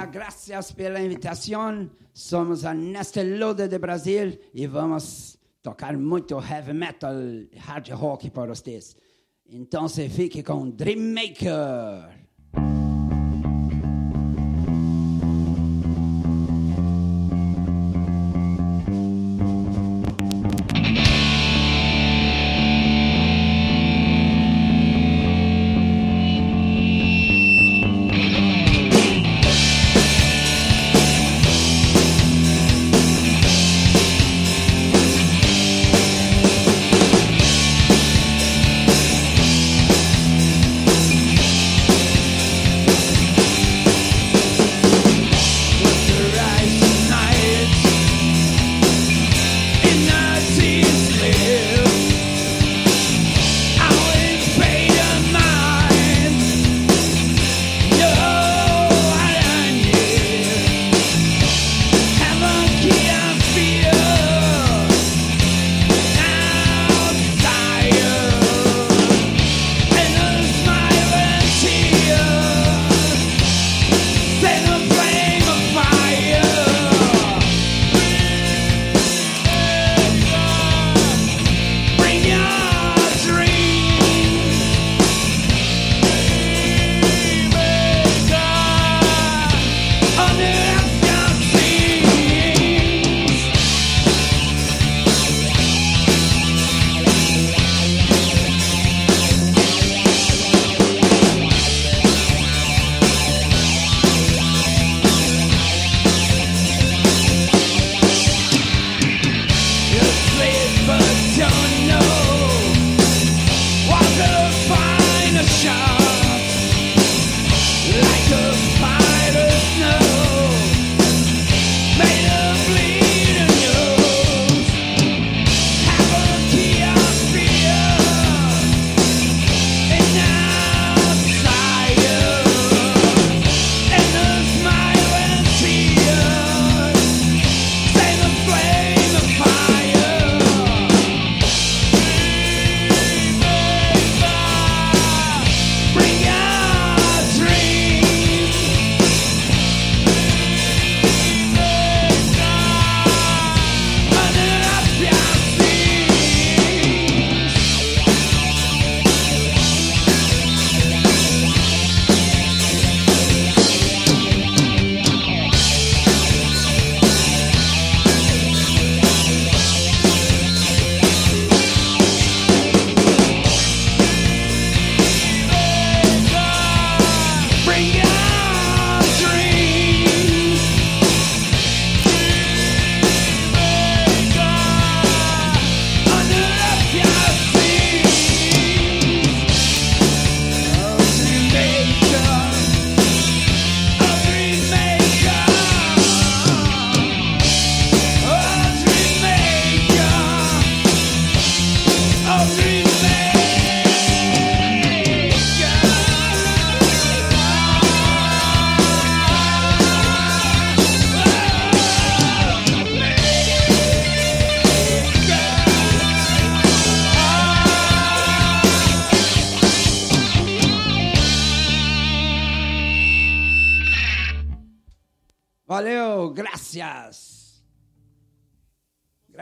Olá, graças pela invitação. Somos a Neste Lode de Brasil e vamos tocar muito heavy metal, hard rock para vocês. Então, fique com Dream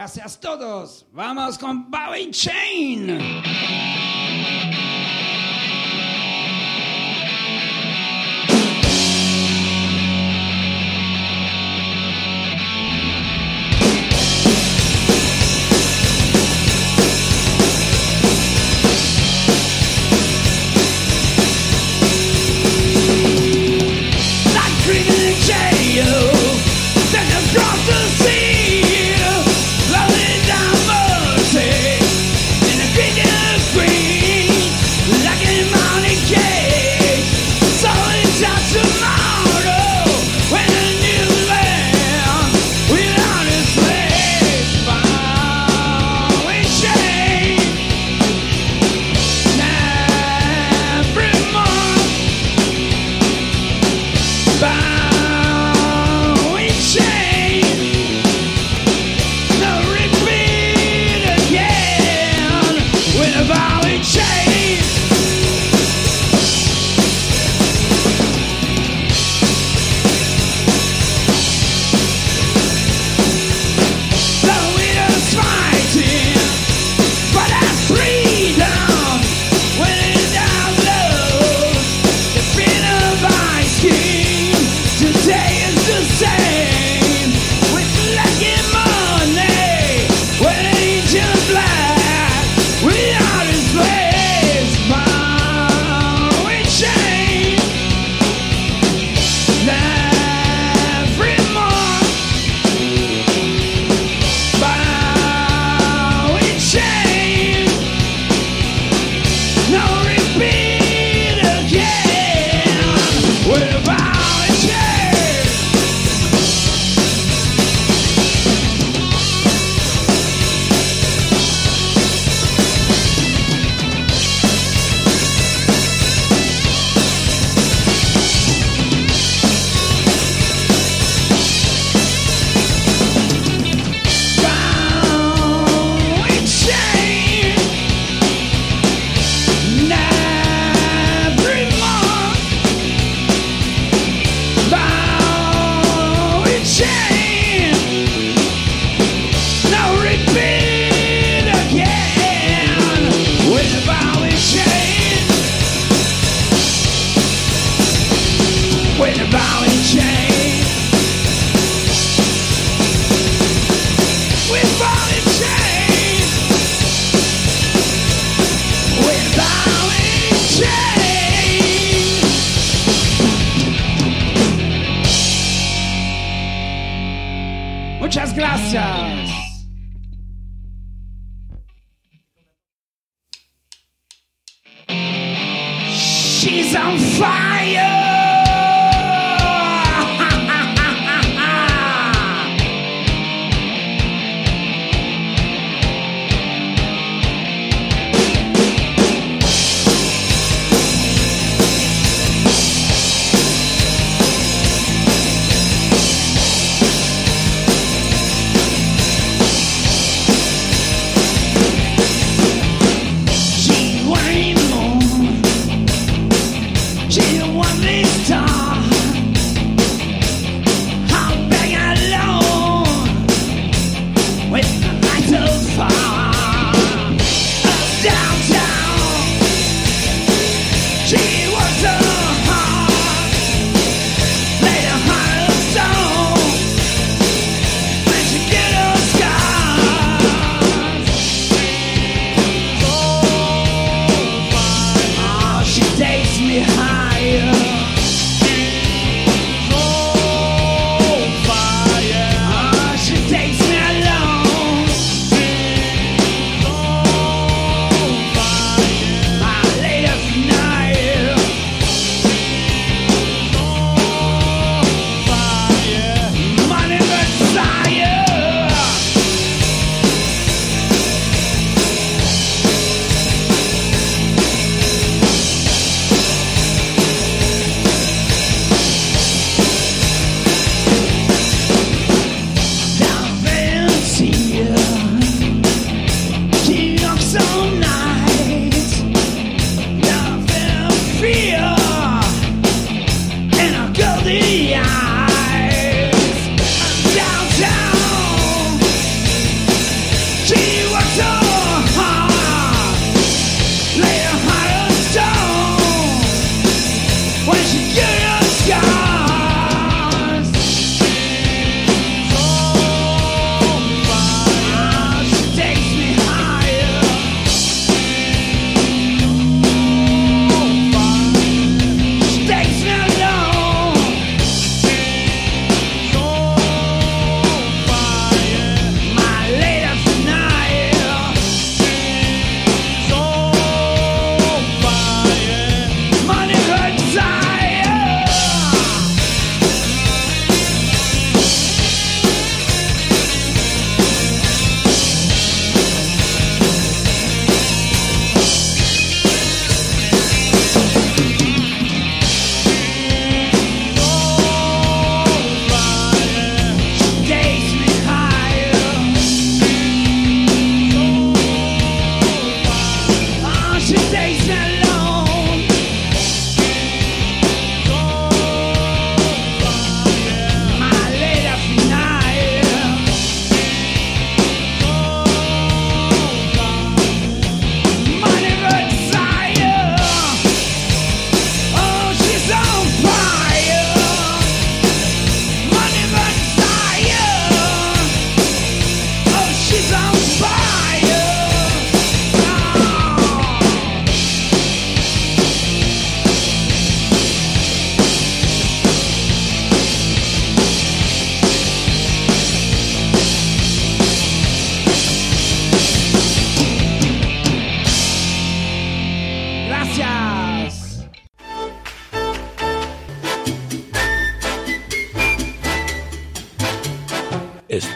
Gracias a todos. Vamos con Bowie Chain.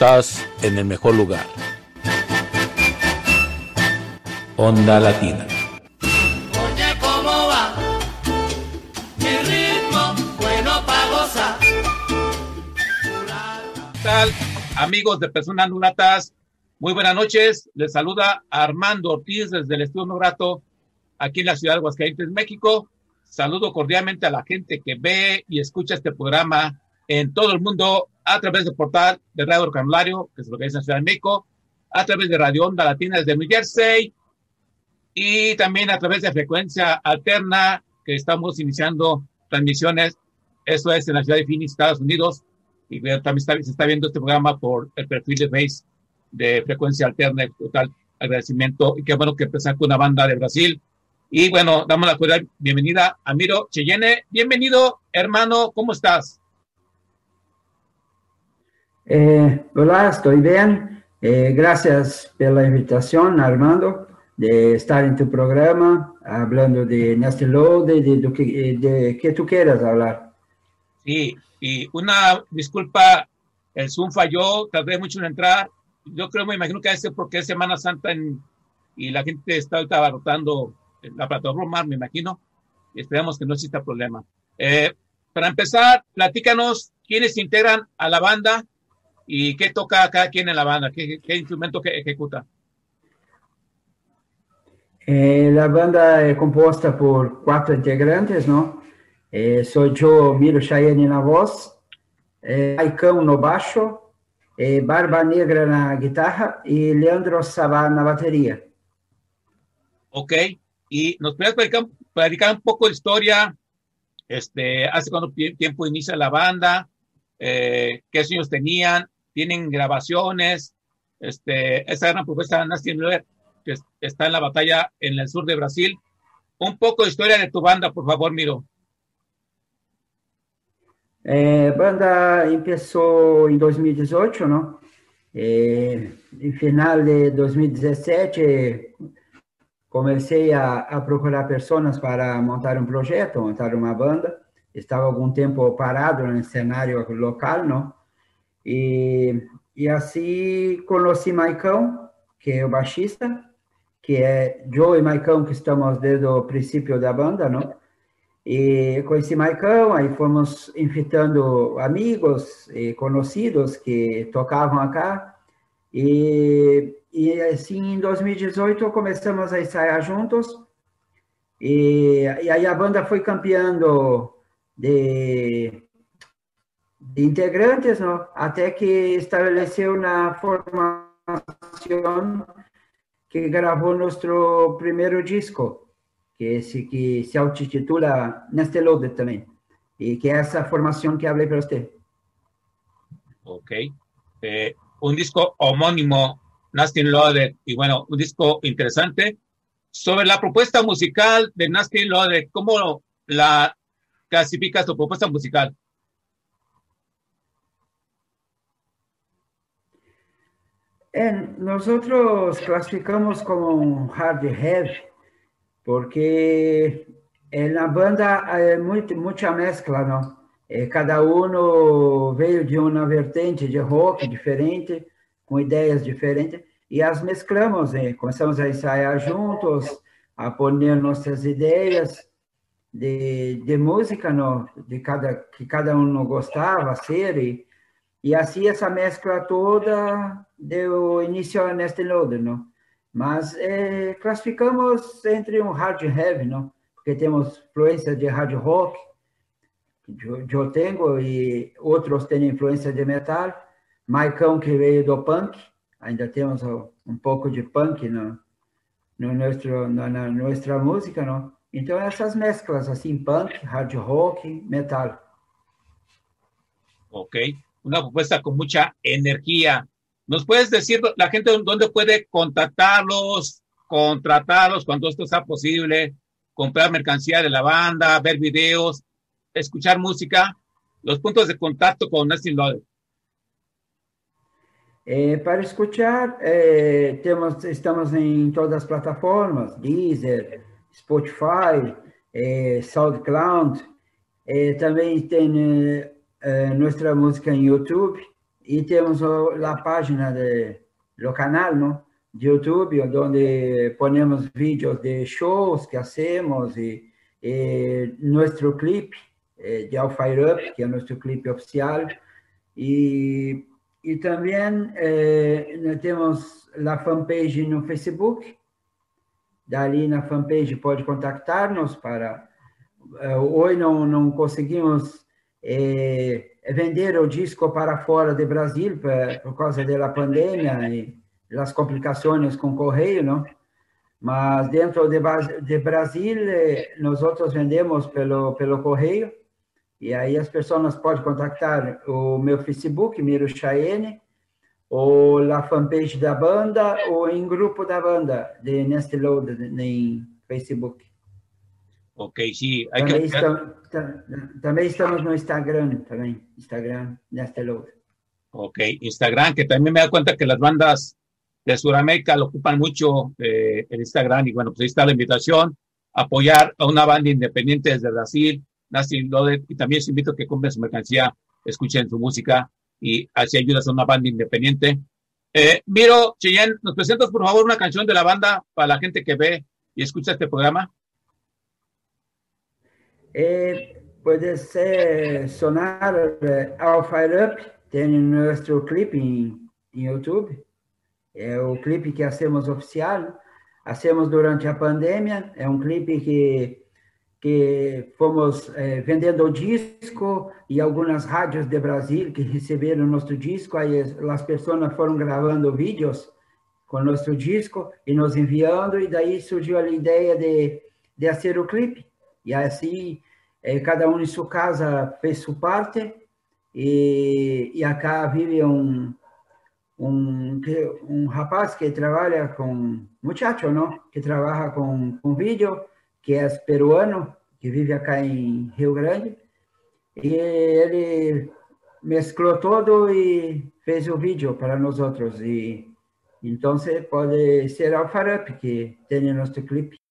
Estás en el mejor lugar. Onda Latina. Oye, ¿cómo va? Mi ritmo, bueno pa' gozar. ¿Qué tal, amigos de Personas No Gratas? Muy buenas noches. Les saluda Armando Ortiz desde el Estudio No Grato, aquí en la ciudad de Aguascalientes, México. Saludo cordialmente a la gente que ve y escucha este programa en todo el mundo a través del portal de Radio Canulario, que es lo que es en la Ciudad de México, a través de Radio Onda Latina desde New Jersey y también a través de Frecuencia Alterna, que estamos iniciando transmisiones. Eso es en la ciudad de Phoenix, Estados Unidos. Y también está- se está viendo este programa por el perfil de Face de Frecuencia Alterna. Total agradecimiento. Y qué bueno que empezar con una banda de Brasil. Y bueno, damos la cordial bienvenida a Miro Cheyenne. Bienvenido, hermano. ¿Cómo estás? Eh, hola, estoy bien. Eh, gracias por la invitación, Armando, de estar en tu programa, hablando de Lode, de, de, de, de que tú quieras hablar. Sí, y una disculpa, el Zoom falló, tardé mucho en entrar. Yo creo, me imagino que es porque es Semana Santa en, y la gente está abarrotando la plataforma, me imagino. Y esperamos que no exista problema. Eh, para empezar, platícanos quiénes integran a la banda y qué toca cada quien en la banda, qué, qué instrumento que ejecuta. Eh, la banda es compuesta por cuatro integrantes, ¿no? Eh, soy yo, Miro Chayenne en la voz, eh, Maicão no baixo, eh, Barba Negra na guitarra y Leandro Sabá na batería. Ok, y nos puedes platicar, platicar un poco de historia, este, hace cuánto tiempo inicia la banda, eh, qué sueños tenían, tienen grabaciones, este, esa gran propuesta Nasty Miller, que está en la batalla en el sur de Brasil. Un poco de historia de tu banda, por favor, Miro. Eh, banda empezó en 2018, ¿no? Eh, en final de 2017 comecei a, a, procurar pessoas para montar um projeto, montar uma banda. Estava algum tempo parado no cenário local, não? E, e assim conheci Maicão, que é o baixista, que é Joe e Maicão, que estamos desde o princípio da banda, não? E conheci Maicão, aí fomos invitando amigos e conhecidos que tocavam acá. E e assim, em 2018, começamos a ensaiar juntos. E, e aí a banda foi campeando de, integrantes, não? até que estabeleceu na formação que gravou nosso primeiro disco, que, esse, que se auto-titula Neste Load também. E que é essa formação que falei para você. Ok. Eh, um disco homónimo Nasty y bueno, un disco interesante. Sobre la propuesta musical de Nasty ¿cómo la clasificas tu propuesta musical? Nosotros clasificamos como un hard heavy, porque en la banda hay muito, mucha mezcla, ¿no? Eh, cada uno veio de uma vertente de rock diferente, com ideias diferentes, e as mesclamos, né? começamos a ensaiar juntos, a pôr nossas ideias de, de música no, de cada, que cada um gostava ser, e, e assim essa mescla toda deu início a Neste Loader, não? Mas é, classificamos entre um hard heavy, não? Porque temos influência de hard rock, eu, eu tenho, e outros têm influência de metal, Maicão, que veio do punk, ainda temos um pouco de punk no, no nosso, na, na nossa música, não? Então, essas mesclas, assim, punk, hard rock, metal. Ok, una propuesta con mucha energía. ¿Nos puedes decir la gente dónde puede contactarlos, contratarlos cuando esto sea posible, comprar mercancía de la banda, ver videos, escuchar música? Los puntos de contacto con Nesting Loaded. É, para é, temos, estamos em todas as plataformas, Deezer, Spotify, é, SoundCloud, é, também tem é, nossa música em YouTube, e temos a página de, do canal no, YouTube, onde ponemos vídeos de shows que hacemos, e, e nosso clipe é, de All Fire Up, que é nosso clipe oficial, e e também eh, temos a fanpage no Facebook. Dali na fanpage pode contactar-nos para. Eh, não, não conseguimos eh, vender o disco para fora do Brasil por, por causa da pandemia e das complicações com o correio, não? Mas dentro de, de Brasil, nós outros vendemos pelo, pelo correio e aí as pessoas podem contactar o meu Facebook, Miro Chayenne, ou a fanpage da banda, ou em grupo da banda, de Nest Load, em Facebook. Ok, sim. Também, que... estamos, também estamos no Instagram, também, Instagram, Nest Load. Ok, Instagram, que también me da cuenta que las bandas de Sudamérica lo ocupan mucho eh, el Instagram y bueno, pues ahí está la invitación, apoyar a una banda independiente desde Brasil, Nasty Loaded, y también os invito a que compren su mercancía, escuchen su música y así ayudas a una banda independiente. Eh, Miro, Cheyenne, ¿nos presentas por favor una canción de la banda para la gente que ve y escucha este programa? Puede ser sonar eh, Fire Up, tiene nuestro clip en, en YouTube. É o clipe que hacemos oficial. Hacemos durante a pandemia. É um clipe que, que fomos eh, vendendo o disco e algumas rádios de Brasil que receberam nosso disco. Aí as pessoas foram gravando vídeos com nosso disco e nos enviando. E daí surgiu a ideia de, de fazer o clipe. E assim, eh, cada um em sua casa fez sua parte. E, e acá vive um, um, um rapaz que trabalha com, muchacho, não? Que trabalha com, com vídeo, que é peruano, que vive aqui em Rio Grande, e ele mesclou todo e fez o vídeo para. E então pode ser Alfarap, que tem nosso clipe.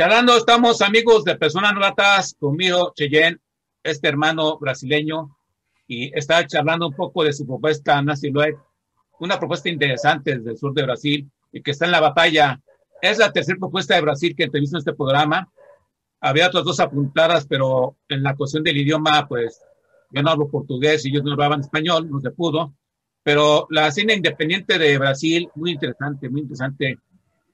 Charlando, estamos amigos de Personas Novatas, conmigo, Cheyenne, este hermano brasileño, y está charlando un poco de su propuesta Nancy Lloyd, una propuesta interesante desde el sur de Brasil y que está en la batalla. Es la tercera propuesta de Brasil que entrevisto en este programa. Había otras dos apuntadas, pero en la cuestión del idioma, pues yo no hablo portugués y ellos no hablaban español, no se pudo. Pero la cine independiente de Brasil, muy interesante, muy interesante,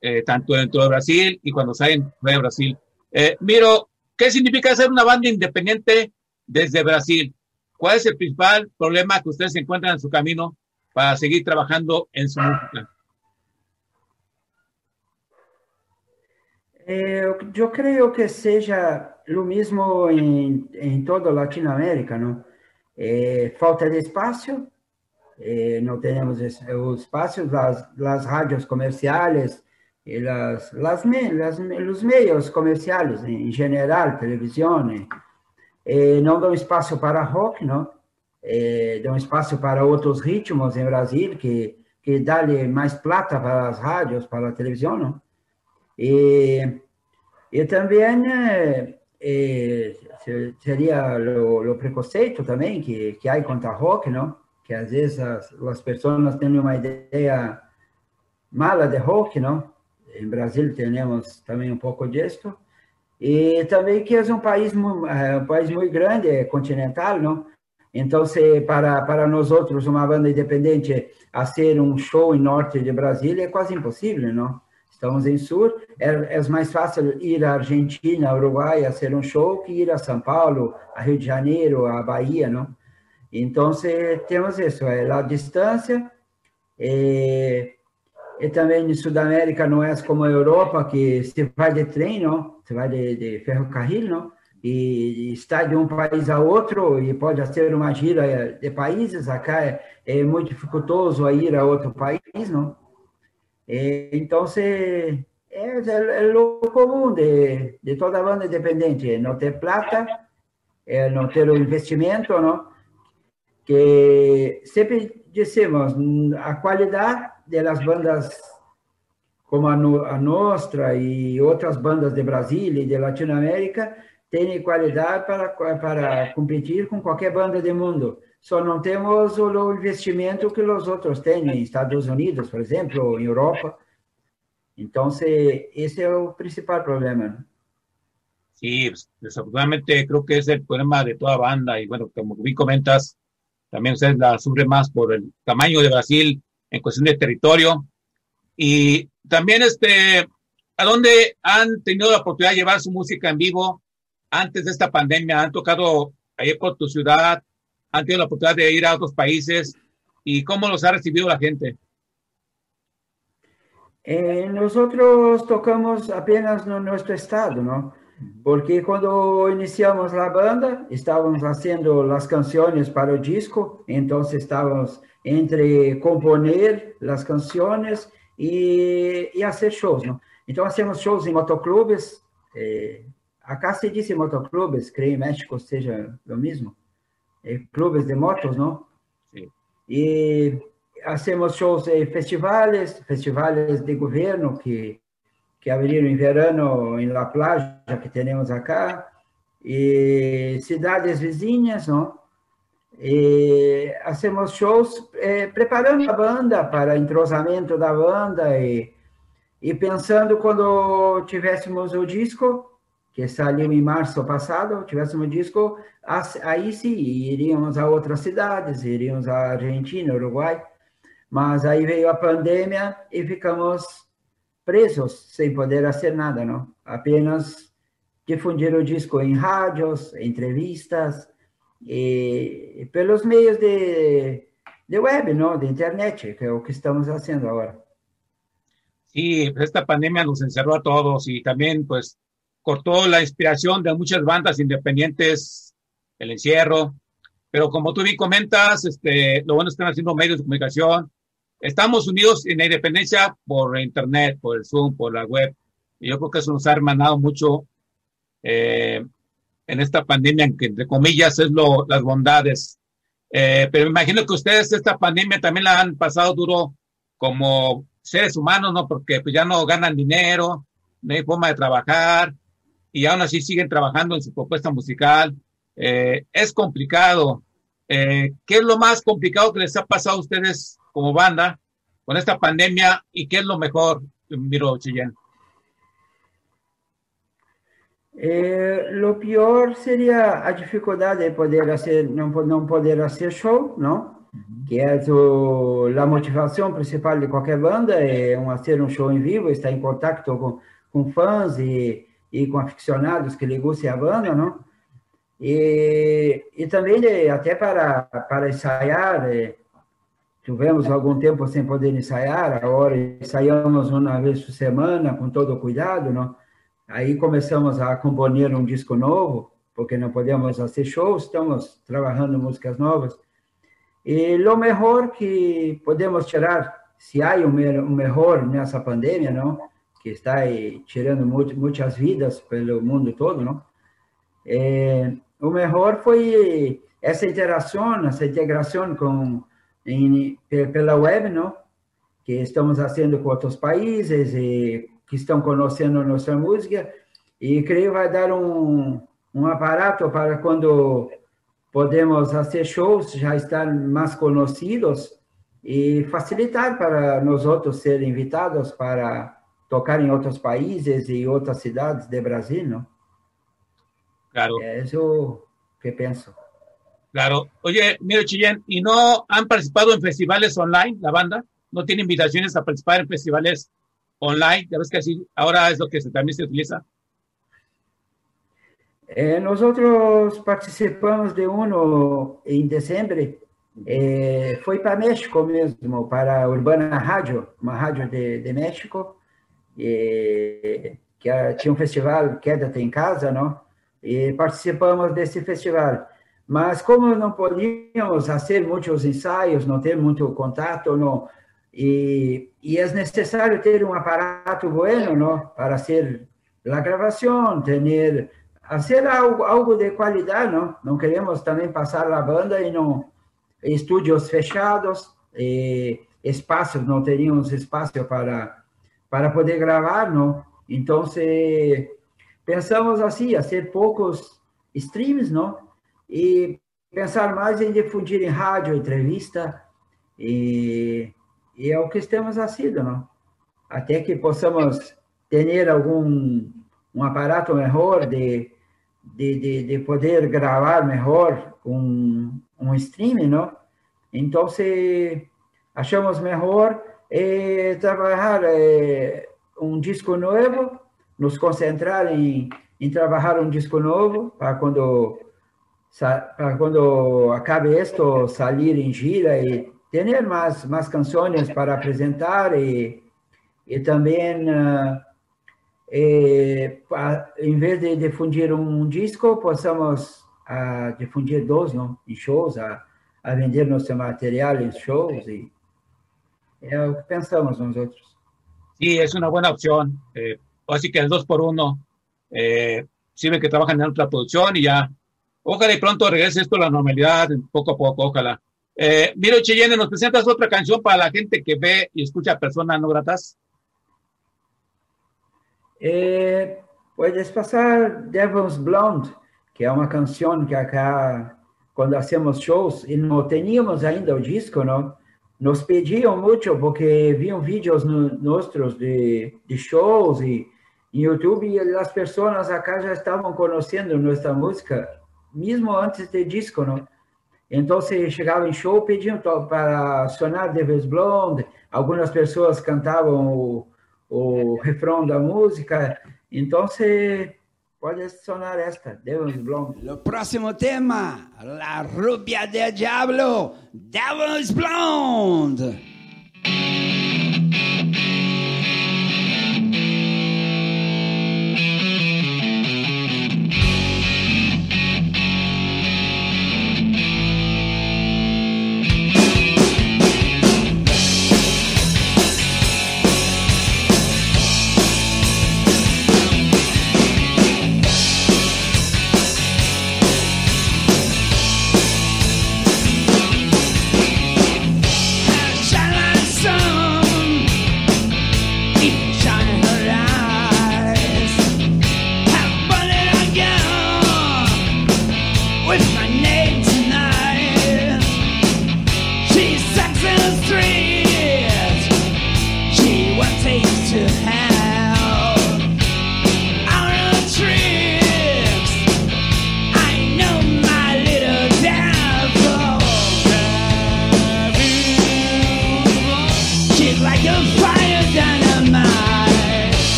eh, tanto dentro de Brasil y cuando salen de Brasil. Eh, Miro, ¿qué significa ser una banda independiente desde Brasil? ¿Cuál es el principal problema que ustedes encuentran en su camino para seguir trabajando en su música? Eh, yo creo que sea lo mismo en, en toda Latinoamérica, ¿no? Eh, falta de espacio, eh, no tenemos espacios, las, las radios comerciales, y las, las, las, los medios comerciales en general, televisión, eh, não dão espaço para rock, não? É, dão espaço para outros ritmos em Brasil, que, que dá mais plata para as rádios, para a televisão, não? E, e também é, seria o, o, preconceito também que, que há contra rock, não? Que às vezes as, as pessoas têm uma ideia mala de rock, não? Em Brasil temos também um pouco disso. E também que é um país, um país muito grande, é continental, não? Então, se para, para nós outros, uma banda independente, a ser um show em norte de Brasília é quase impossível, não? Estamos em sul, é, é mais fácil ir à Argentina, Uruguai, a ser um show que ir a São Paulo, a Rio de Janeiro, a Bahia, não? Então, temos isso, é a distância, e, e também em Sudamérica não é como a Europa, que se vai de trem, não? você vai de, de ferrocarril, não? E está de um país a outro e pode ser uma gira de países. Acá é, é muito dificultoso ir a outro país, não? Então, se, é, é, o comum de, de toda banda independente, não ter plata, é não ter o investimento, não? Que sempre dissemos, a qualidade das bandas como a, no, a Nostra e outras bandas de Brasília e de Latinoamérica, têm qualidade para, para competir com qualquer banda do mundo. Só não temos o investimento que os outros têm em Estados Unidos, por exemplo, em Europa. Então, se, esse é o principal problema. Sí, desafortunadamente creo que es el problema de toda banda y bueno, como bien comentas, también ustedes la sufren más por el tamaño de Brasil en cuestión de territorio y también, este, ¿a dónde han tenido la oportunidad de llevar su música en vivo antes de esta pandemia? ¿Han tocado ahí por tu ciudad? ¿Han tenido la oportunidad de ir a otros países? ¿Y cómo los ha recibido la gente? Eh, nosotros tocamos apenas en nuestro estado, ¿no? Porque cuando iniciamos la banda, estábamos haciendo las canciones para el disco, entonces estábamos entre componer las canciones e, e a ser shows. Não? Então, nós temos shows em motoclubes, é, acá se diz motoclubes, creio em México seja o mesmo, é, clubes de motos, não? Sim. E hacemos shows em festivais, festivais de governo que, que abriram em verano em La Playa, que temos acá, e cidades vizinhas, não? E hacemos shows eh, preparando a banda para entrosamento da banda e, e pensando quando tivéssemos o disco, que saiu em março passado, tivéssemos o disco, aí sim, iríamos a outras cidades, iríamos à Argentina, Uruguai, mas aí veio a pandemia e ficamos presos, sem poder fazer nada, não? Apenas difundir o disco em rádios, entrevistas, e pelos meios de, de web, ¿no? de internet, que es lo que estamos haciendo ahora. Sí, esta pandemia nos encerró a todos y también pues cortó la inspiración de muchas bandas independientes, el encierro, pero como tú bien comentas, este, lo bueno es que están haciendo medios de comunicación. Estamos unidos en la independencia por internet, por el Zoom, por la web. Y yo creo que eso nos ha hermanado mucho eh, en esta pandemia, entre comillas es lo, las bondades. Eh, pero me imagino que ustedes esta pandemia también la han pasado duro como seres humanos, ¿no? Porque pues ya no ganan dinero, no hay forma de trabajar y aún así siguen trabajando en su propuesta musical. Eh, es complicado. Eh, ¿Qué es lo más complicado que les ha pasado a ustedes como banda con esta pandemia y qué es lo mejor, Miro Chillén? Eh, lo peor sería la dificultad de poder hacer, no, no poder hacer show, ¿no? Que es o, la motivación principal de cualquier banda, é um, hacer un show en vivo, estar en contacto con, con fans y, y con aficionados que le guste a banda, ¿no? E, e também de, até para, para ensaiar, eh, tivemos algum tempo sem poder ensaiar, agora ensaiamos uma vez por semana, com todo cuidado, não? Aí começamos a compor um disco novo, porque não podemos fazer shows, estamos trabalhando músicas novas. E o melhor que podemos tirar, se há um melhor nessa pandemia, não? Que está tirando muitas vidas pelo mundo todo, não? É, o melhor foi essa interação, essa integração com em, pela web, não? Que estamos fazendo com outros países e que estão conhecendo nossa música e creio vai dar um um aparato para quando podemos fazer shows já estar mais conhecidos e facilitar para nós outros ser invitados para tocar em outros países e outras cidades do Brasil, não? Claro. É isso que penso. Claro. Oye, mire, Chillén, ¿y no han participado en festivales online, la banda? ¿No tiene invitaciones a participar en festivales online? Ya ves que así ahora es lo que se, también se utiliza. Eh, nosotros participamos de uno en diciembre. Eh, foi para México mesmo, para Urbana Rádio, uma rádio de, de México, eh, que tinha um festival Quédate em Casa, não? E participamos desse festival. Mas como não podíamos fazer muitos ensaios, não ter muito contato, não, e, e é necessário ter um aparato bueno, não, para fazer a gravação, ter fazer algo, algo de qualidade, não? Não queremos também passar a banda e não estúdios fechados, e espaços não teríamos espaço para para poder gravar, não? Então, pensamos assim, fazer poucos streams, não? E pensar mais em difundir em rádio, entrevista, e, e é o que estamos fazendo, não? Até que possamos ter algum um aparato melhor de, de, de, de poder gravar melhor um, um streaming, não? Então, se achamos melhor é, trabalhar é, um disco novo, nos concentrar em, em trabalhar um disco novo, para quando para quando acabe esto salir em gira e ter mais mais canções para apresentar e e também uh, e, em vez de difundir um disco possamos uh, difundir dois não em shows a, a vender nosso material em shows e é o que pensamos nós outros Sí, es una buena opción. Eh, así que el 2 por 1 eh, sirve que trabajan en otra producción y ya Ojalá y pronto regrese esto a la normalidad, poco a poco, ojalá. Eh, Miro Cheyenne, ¿nos presentas otra canción para la gente que ve y escucha personas no gratas? Eh, puedes pasar Devil's Blonde, que é uma canção que acá, quando hacemos shows, e não teníamos ainda o disco, não? Nos pediam muito, porque viam vídeos no, nossos de, de shows e em YouTube, e as pessoas acá já estavam conhecendo nossa música mesmo antes de disco? Então, se chegava em show, pediam para sonar Devil's Blonde, algumas pessoas cantavam o, o refrão da música, então se pode sonar esta, Devil's Blonde. O próximo tema, La Rubia del Diablo, Devil's Blonde.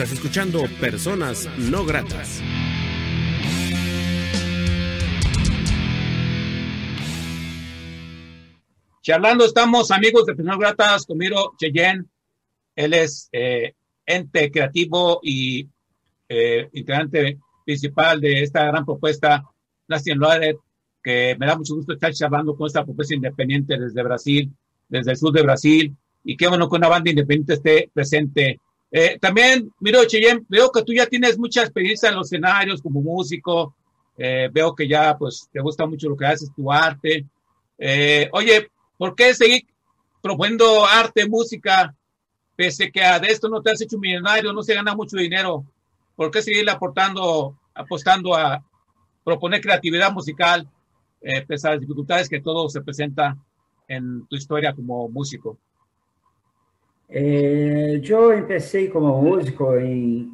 Escuchando Personas No Gratas. Charlando estamos, amigos de Personas Gratas, con Miro Cheyenne. Él es eh, ente creativo y eh, integrante principal de esta gran propuesta National que me da mucho gusto estar charlando con esta propuesta independiente desde Brasil, desde el sur de Brasil, y qué bueno que una banda independiente esté presente eh, también, miro, Cheyenne, veo que tú ya tienes mucha experiencia en los escenarios como músico. Eh, veo que ya, pues, te gusta mucho lo que haces, tu arte. Eh, oye, ¿por qué seguir proponiendo arte, música, pese que de esto no te has hecho millonario, no se gana mucho dinero? ¿Por qué seguir aportando, apostando a proponer creatividad musical, pese a las dificultades que todo se presenta en tu historia como músico? É, eu comecei como músico em,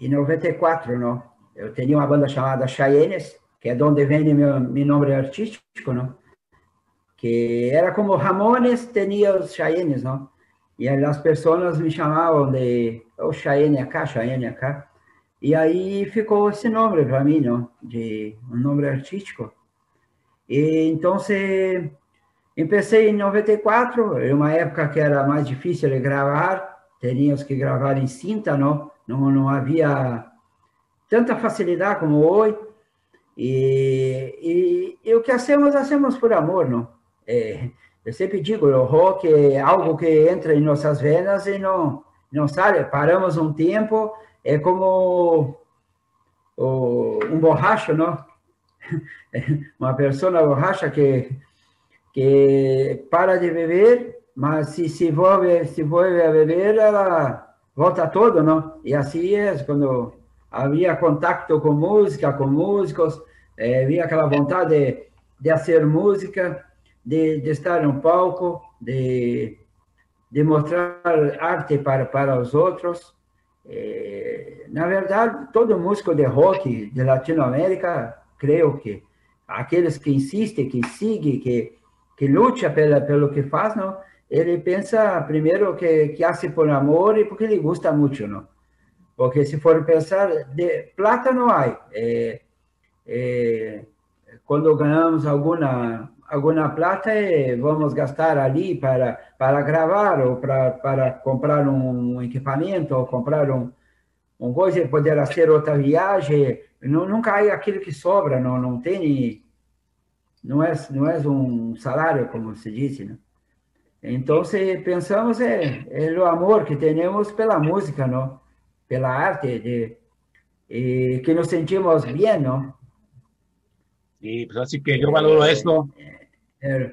em 94, não? Eu tinha uma banda chamada Cheyennes, que é de onde vem meu, meu nome artístico, não? Que era como Ramones, tinha os Cheyennes, não? E as pessoas me chamavam de o oh, Cheyenne acá, Cheyenne acá. E aí ficou esse nome para mim, não? De um nome artístico. E então, se Empecei em 94, em uma época que era mais difícil de gravar, teríamos que gravar em cinta, não, não, não havia tanta facilidade como hoje. E, e, e o que hacemos, hacemos por amor, não? É, eu sempre digo, o rock é algo que entra em nossas venas e não, não sai. Paramos um tempo, é como o, um borracho, não? Uma pessoa borracha que que para de beber, mas se se volve, se volve a beber, ela volta todo, não? E assim é, quando havia contato com música, com músicos, eh, havia aquela vontade de, de fazer música, de, de estar no palco, de, de mostrar arte para, para os outros. Eh, na verdade, todo músico de rock de Latinoamérica, creio que aqueles que insistem, que seguem, que que luta pela, pelo que faz, não? Ele pensa primeiro que que hace por amor e porque ele gosta muito, não? Porque se for pensar, de plata não há. É, é, quando ganhamos alguma alguma plata, é, vamos gastar ali para para gravar ou para para comprar um equipamento ou comprar um um coisa, poder fazer outra viagem. Não, nunca há aquilo que sobra, não não tem não é não é um salário como se diz, né? Então, se pensamos é, é o amor que temos pela música, não? Pela arte, de, e que nos sentimos bem, não? Sí, pues así que yo valoro é, esto. É,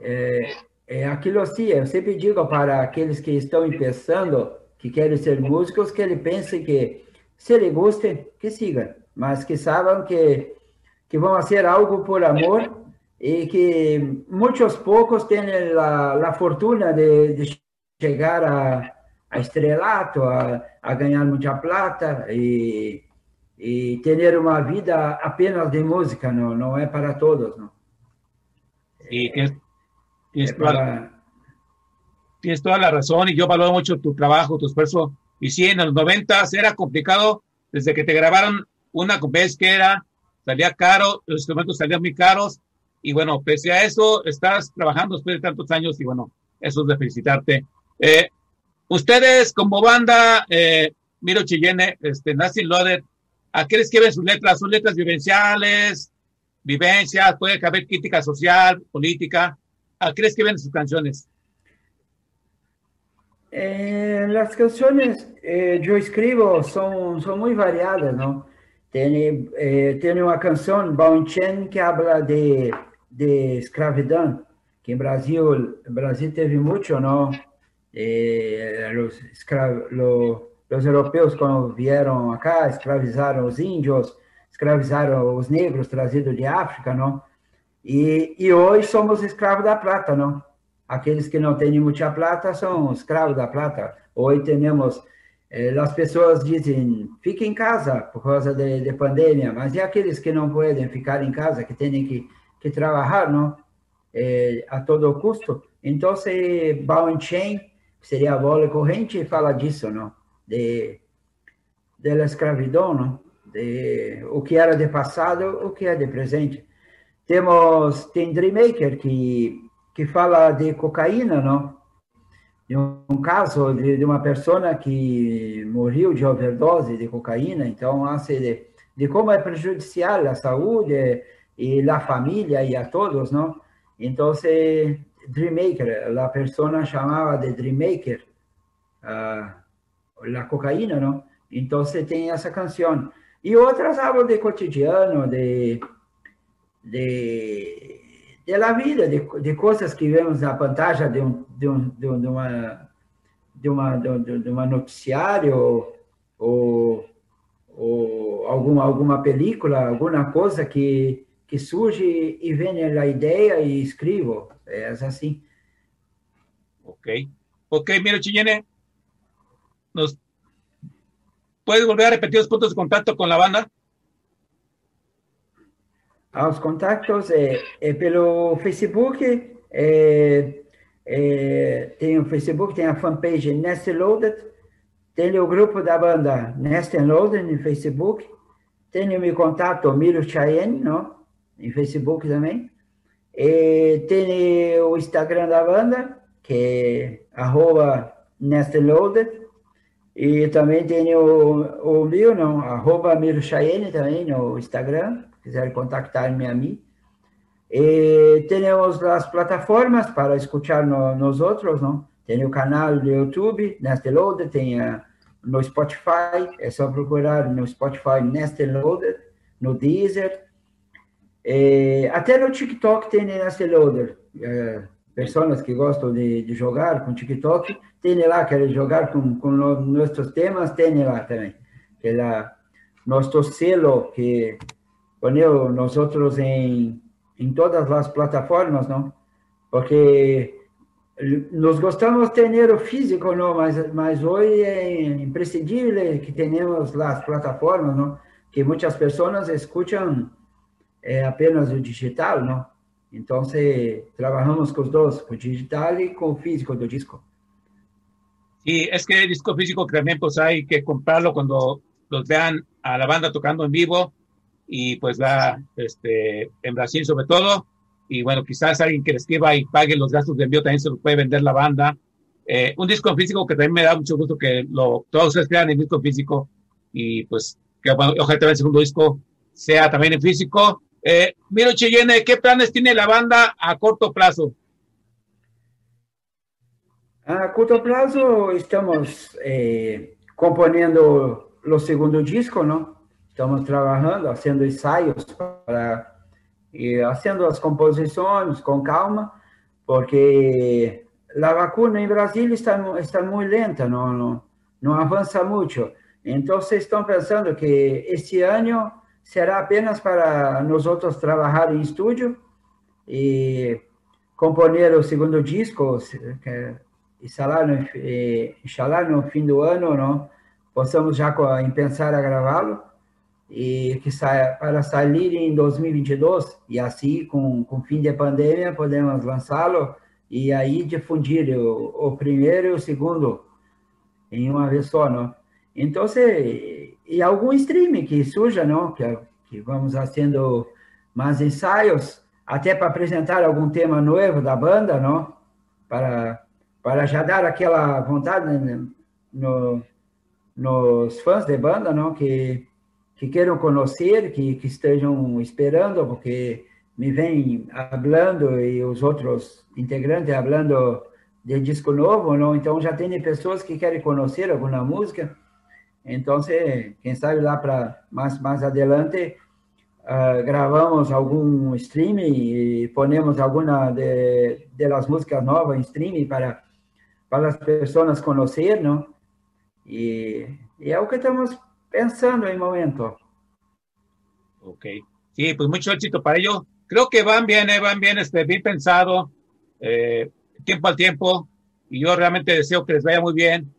é, é aquilo assim, eu sempre digo para aqueles que estão começando, que querem ser músicos, que ele pense que se ele goste, que siga, mas que saibam que que vão fazer algo por amor e que muitos poucos têm a, a fortuna de, de chegar a, a estrelato, a, a ganhar muita plata e, e ter uma vida apenas de música, não, não é para todos, não. Y tienes, tienes, toda la, tienes, toda la, razón y yo valoro mucho tu trabajo, tu esfuerzo. Y sí, en los noventas era complicado desde que te grabaron una vez que era, salía caro, los instrumentos salían muy caros. Y bueno, pese a eso, estás trabajando después de tantos años y bueno, eso es de felicitarte. Eh, ustedes como banda, eh, Miro Chillene, este, Nasty Loaded, ¿a qué les escriben sus letras? ¿Son letras vivenciales, vivencias, puede haber crítica social, política. ¿A qué escriben sus canciones? Eh, las canciones eh, yo escribo son, son muy variadas, ¿no? Tiene, eh, tiene una canción, Chen, que habla de, de escravidão, que en Brasil, Brasil teve mucho, ¿no? Eh, los, los, los europeos cuando vieron acá, escravizaron los indios, escravizaram os negros trazidos de África, não? E, e hoje somos escravos da plata, não? Aqueles que não têm muita plata são escravos da plata. Hoje temos, as pessoas dizem, fique em casa por causa de, de, pandemia, mas e aqueles que não podem ficar em casa, que têm que, que trabalhar, não? Eh, a todo custo. Então, se Bao Chen, que seria a bola corrente, fala disso, não? De, da escravidão, não? de, o que era de passado, o que é de presente. Temos, tem Dreammaker, que, que fala de cocaína, não? De um caso de, de uma pessoa que morreu de overdose de cocaína, então, assim, de, de como é prejudicial à saúde e à família e a todos, não? Então, Dreammaker, a pessoa chamava de Dreammaker, uh, a cocaína, não? Então, tem essa canção. E outras hablam de cotidiano, de, de, de la vida, de, de coisas que vemos na pantalla de um, de, um, de, um, uma de uma de, de uma noticiário ou, ou alguma alguma película, alguma coisa que que surge e vem a ideia e escrevo, é assim. Ok, ok, mira Chillene, nos ¿Puedes volver a repetir los puntos de contacto con la banda? Os contactos é, é pelo Facebook, é, é, tem o Facebook, tem a fanpage Nest Loaded, tem o grupo da banda Nest Loaded no Facebook, tem o meu contato Miro Cheyenne, não? Facebook também, e tem o Instagram da banda, que é arroba Nest Loaded, e também tem o, o meu, não, arroba Miro Chayenne também no Instagram, quiser contactar-me a mim. E temos as plataformas para escutar no, nos outros, não? Tem o canal do YouTube, Neste tem a, no Spotify, é só procurar no Spotify Neste no Deezer. E, até no TikTok tem Neste Loader. É, pessoas que gostam de, de jogar com TikTok, tem lá, querem jogar com, com nossos temas, tem lá também. Pela, nosso selo que nós outros em, em todas as plataformas, não? Porque nós gostamos de ter o físico, não? Mas, mas hoje é imprescindível que tenhamos as plataformas, não? Que muitas pessoas escutam é, apenas o digital? Então, trabalhamos com os dois, com o digital e com o físico do disco. Sí, es que el disco físico también pues hay que comprarlo cuando los vean a la banda tocando en vivo y pues la, este, en Brasil sobre todo. Y bueno, quizás alguien que le escriba y pague los gastos de envío también se lo puede vender la banda. Eh, un disco físico que también me da mucho gusto que lo, todos ustedes crean en disco físico y pues que ojalá también el segundo disco sea también en físico. Eh, Miro Cheyenne, ¿qué planes tiene la banda a corto plazo? A curto prazo, estamos eh, componendo o segundo disco, não? Estamos trabalhando, fazendo ensaios para e fazendo as composições com calma, porque a vacuna em Brasília está está muito lenta, não não, não avança muito. Então, vocês estão pensando que este ano será apenas para nós outros trabalhar em estúdio e componer o segundo disco, que, inshallah, no, inshallah, no fim do ano, não? possamos já pensar a gravá-lo e que saia para sair em 2022 e assim com com fim da pandemia podemos lançá-lo e aí difundir o, o, primeiro e o segundo em uma vez só, não? Então, se, e algum streaming que surja, não? Que, que vamos fazendo mais ensaios até para apresentar algum tema novo da banda, não? Para para já dar aquela vontade né, no, nos fãs de banda, não? Que que queiram conhecer, que, que estejam esperando, porque me vem falando e os outros integrantes falando de disco novo, não? Então já tem pessoas que querem conhecer alguma música. Então, quem sabe lá para mais mais adelante uh, gravamos algum streaming e ponemos alguma de, músicas novas em streaming para para as pessoas conhecer, não? E, e é o que estamos pensando en momento. Ok. Sí, pues mucho éxito para ello. Creo que van bien, eh, van bien, este, bien pensado, eh, tiempo al tiempo, y yo realmente deseo que les vaya muy bien,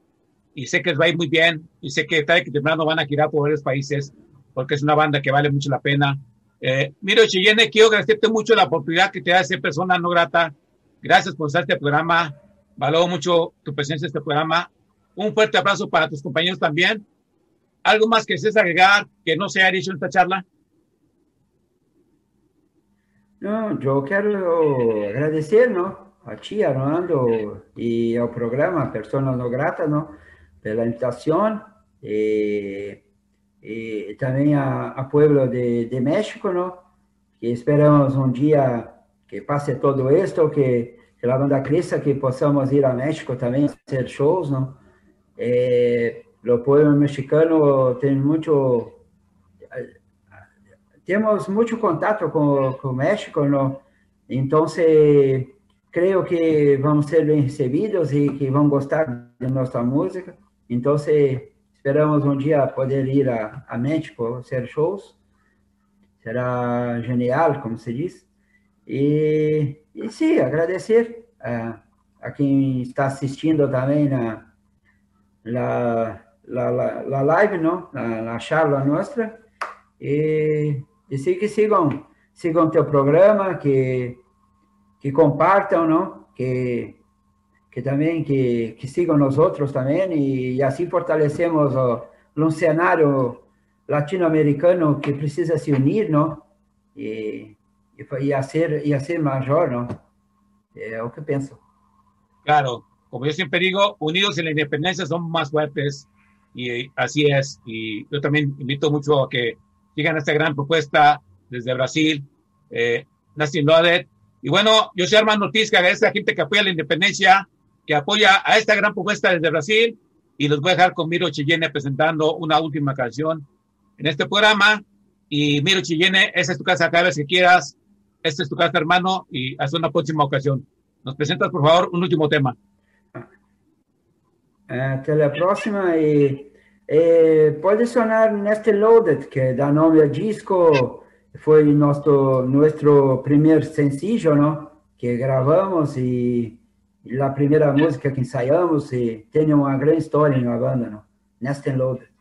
y sé que les va a ir muy bien, y sé que tarde que temprano van a girar por varios países, porque es una banda que vale mucho la pena. Eh, Miro Chillene, quiero agradecerte mucho la oportunidad que te da ser persona no grata. Gracias por estar este programa. Valoro mucho tu presencia en este programa. Un fuerte abrazo para tus compañeros también. ¿Algo más que desees agregar que no se haya dicho en esta charla? No, yo quiero agradecer, ¿no? A ti, Armando, y al programa Personas No Gratas, ¿no? Por la invitación. Y, y también a, pueblo de, de, México, ¿no? Que esperamos un día que pase todo esto, que, que la banda crezca, que podamos ir a México también a hacer shows, ¿no? Eh, o pueblo mexicano tem muito temos muito contato com, com o México, não? então creio que vamos ser bem recebidos e que vão gostar de nossa música. Então esperamos um dia poder ir a, a México fazer shows. Será genial, como se diz. E, e sim, agradecer a, a quem está assistindo também na, la, la, la, la live, ¿no? La, la, charla nuestra. Y sí que sigan, sigan teu programa, que, que compartam, ¿no? Que, que também que, que sigam nós outros também e, e assim fortalecemos o, um cenário latino-americano que precisa se unir, não? E, e, e, e a maior, não? É o que penso. Claro, como yo siempre digo, unidos en la independencia somos más fuertes y así es. Y yo también invito mucho a que sigan esta gran propuesta desde Brasil, eh, Loaded. Y bueno, yo soy Armando Ortiz, a la gente que apoya la independencia, que apoya a esta gran propuesta desde Brasil. Y los voy a dejar con Miro Chillene presentando una última canción en este programa. Y Miro Chillene, esa es tu casa cada vez que quieras. Esta es tu casa, hermano, y hasta una próxima ocasión. Nos presentas, por favor, un último tema. Até a próxima e, e, pode sonar neste Loaded, que dá nome ao disco, foi nosso, nosso primeiro sencillo, não? que gravamos e, a primeira música que ensaiamos e tem uma grande história na banda, não? neste Loaded.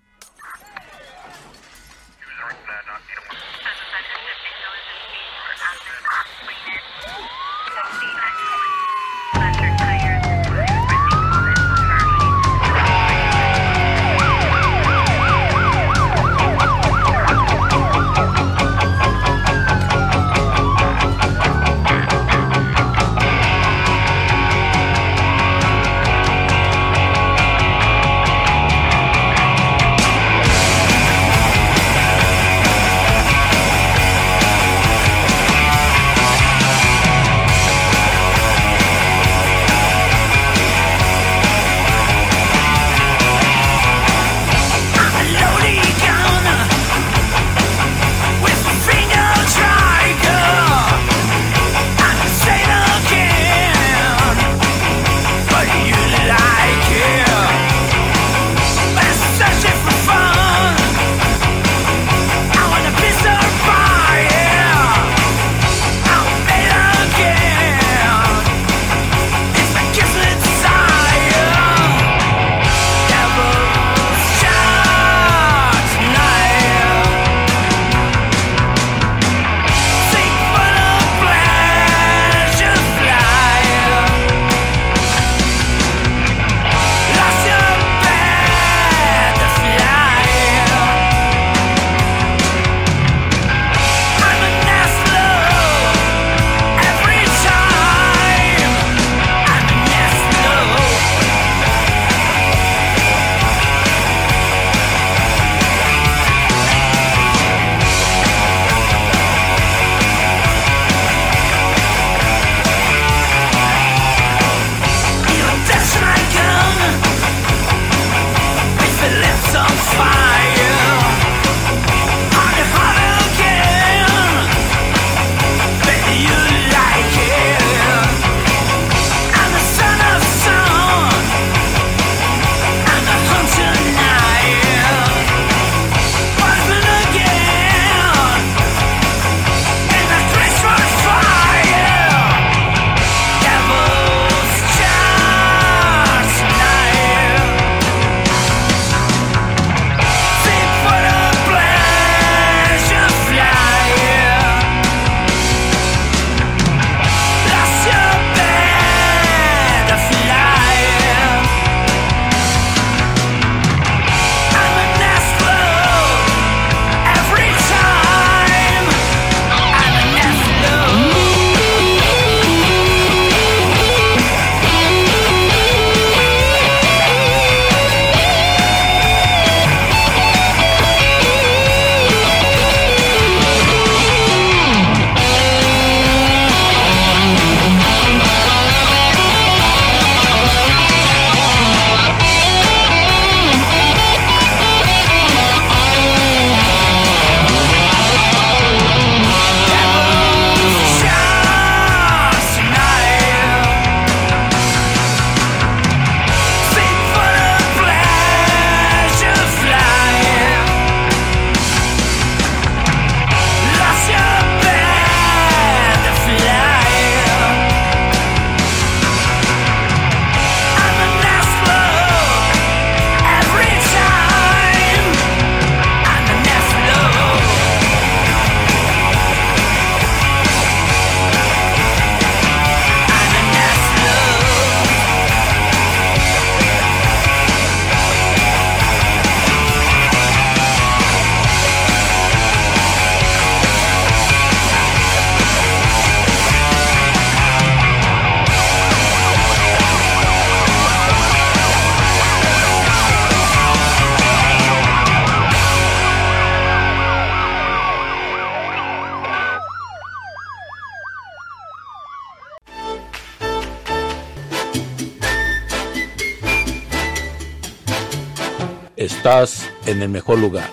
estás en el mejor lugar.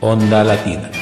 Onda Latina.